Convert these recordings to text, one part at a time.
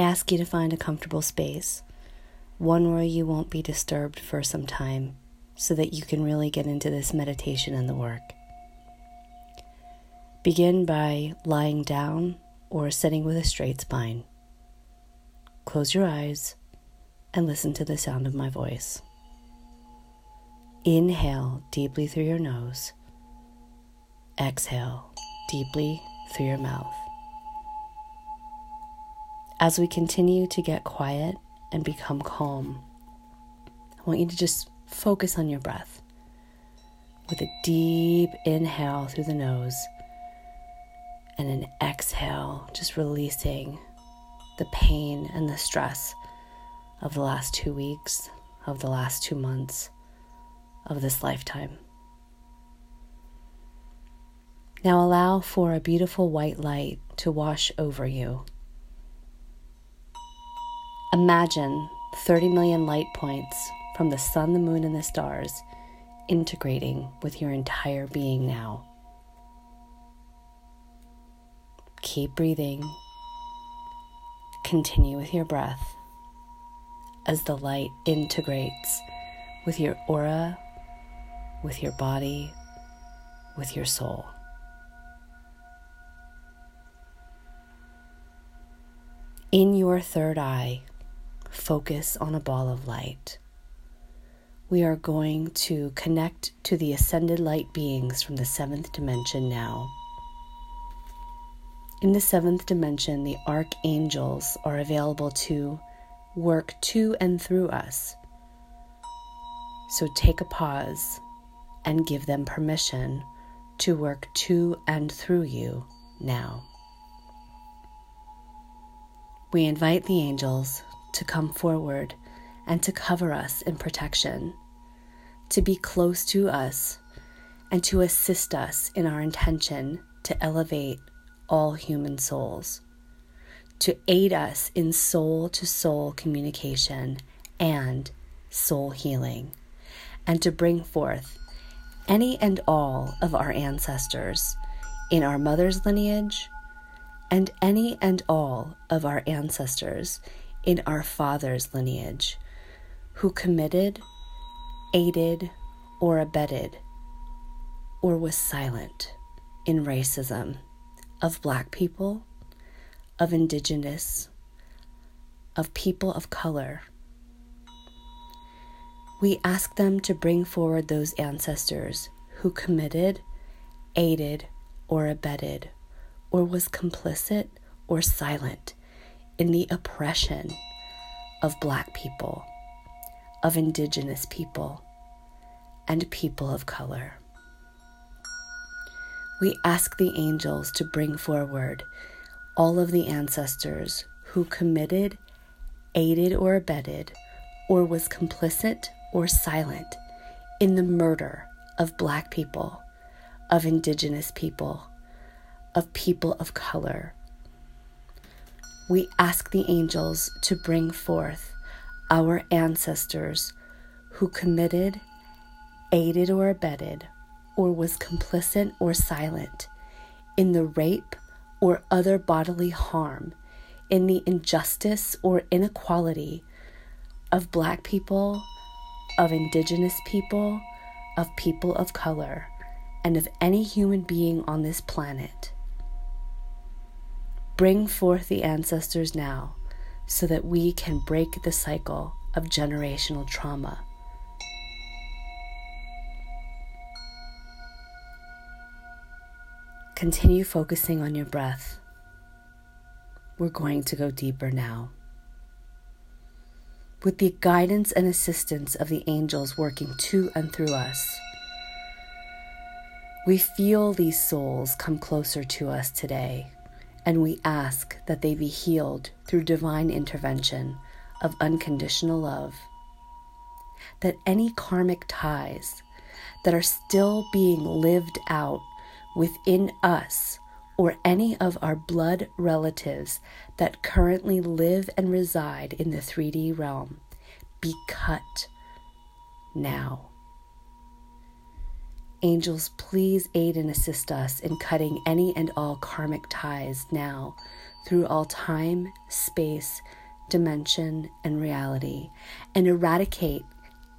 ask you to find a comfortable space, one where you won't be disturbed for some time, so that you can really get into this meditation and the work. Begin by lying down or sitting with a straight spine. Close your eyes and listen to the sound of my voice. Inhale deeply through your nose. Exhale deeply through your mouth. As we continue to get quiet and become calm, I want you to just focus on your breath. With a deep inhale through the nose and an exhale, just releasing the pain and the stress of the last two weeks, of the last two months, of this lifetime. Now allow for a beautiful white light to wash over you. Imagine 30 million light points from the sun, the moon, and the stars integrating with your entire being now. Keep breathing. Continue with your breath as the light integrates with your aura, with your body, with your soul. In your third eye, focus on a ball of light. We are going to connect to the ascended light beings from the seventh dimension now. In the seventh dimension, the archangels are available to work to and through us. So take a pause and give them permission to work to and through you now. We invite the angels to come forward and to cover us in protection, to be close to us, and to assist us in our intention to elevate all human souls, to aid us in soul to soul communication and soul healing, and to bring forth any and all of our ancestors in our mother's lineage and any and all of our ancestors in our father's lineage who committed, aided, or abetted, or was silent in racism of black people, of indigenous, of people of color. We ask them to bring forward those ancestors who committed, aided, or abetted, or was complicit or silent in the oppression of black people, of indigenous people, and people of color we ask the angels to bring forward all of the ancestors who committed, aided, or abetted, or was complicit or silent in the murder of Black people, of Indigenous people, of people of color. We ask the angels to bring forth our ancestors who committed, aided, or abetted, or was complicit or silent in the rape or other bodily harm, in the injustice or inequality of Black people, of Indigenous people, of people of color, and of any human being on this planet. Bring forth the ancestors now so that we can break the cycle of generational trauma Continue focusing on your breath. We're going to go deeper now. With the guidance and assistance of the angels working to and through us, we feel these souls come closer to us today, and we ask that they be healed through divine intervention of unconditional love. That any karmic ties that are still being lived out within us or any of our blood relatives that currently live and reside in the 3D realm be cut now. Angels, please aid and assist us in cutting any and all karmic ties now through all time, space, dimension, and reality, and eradicate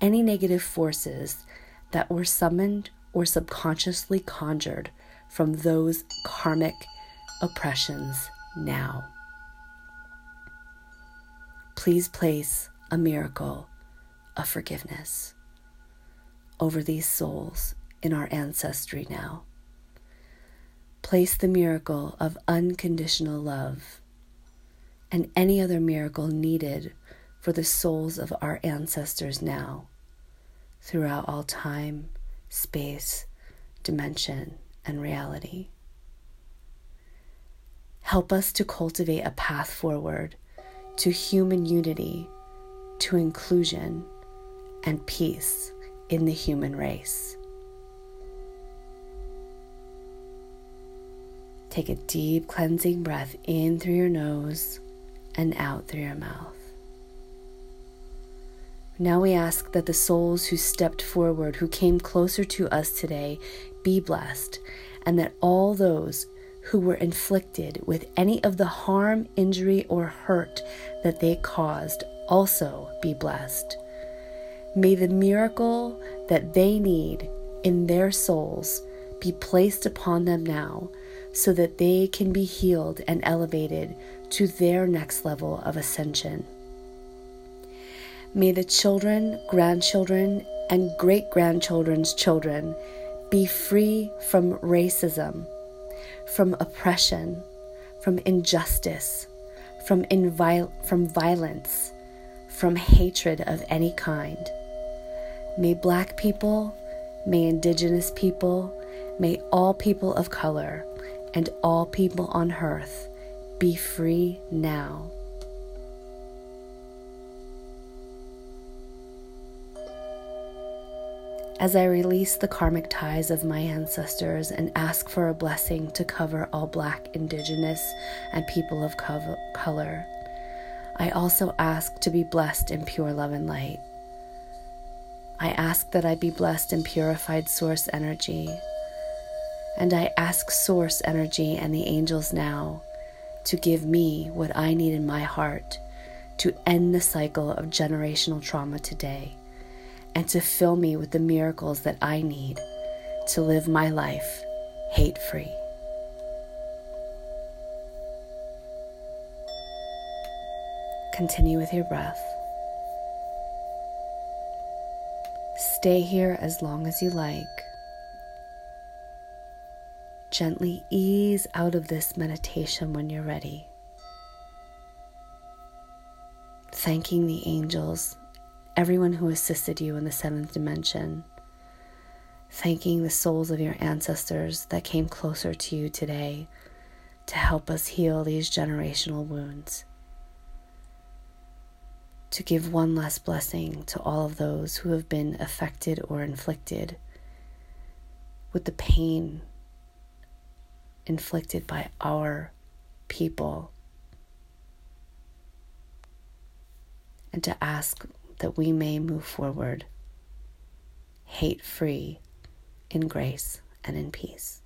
any negative forces that were summoned or subconsciously conjured from those karmic oppressions now. Please place a miracle of forgiveness over these souls in our ancestry now. Place the miracle of unconditional love and any other miracle needed for the souls of our ancestors now throughout all time, space, dimension, and reality. Help us to cultivate a path forward to human unity, to inclusion, and peace in the human race. Take a deep cleansing breath in through your nose and out through your mouth. Now we ask that the souls who stepped forward, who came closer to us today, be blessed, and that all those who were inflicted with any of the harm, injury, or hurt that they caused also be blessed. May the miracle that they need in their souls be placed upon them now so that they can be healed and elevated to their next level of ascension. May the children, grandchildren, and great grandchildren's children be free from racism, from oppression, from injustice, from, invil- from violence, from hatred of any kind. May black people, may indigenous people, may all people of color, and all people on earth be free now. As I release the karmic ties of my ancestors and ask for a blessing to cover all Black, Indigenous, and people of color, I also ask to be blessed in pure love and light. I ask that I be blessed in purified source energy and I ask Source Energy and the angels now to give me what I need in my heart to end the cycle of generational trauma today and to fill me with the miracles that I need to live my life hate free. Continue with your breath. Stay here as long as you like gently ease out of this meditation when you're ready. Thanking the angels, everyone who assisted you in the seventh dimension. Thanking the souls of your ancestors that came closer to you today to help us heal these generational wounds. To give one last blessing to all of those who have been affected or inflicted with the pain inflicted by our people. And to ask that we may move forward hate free in grace and in peace.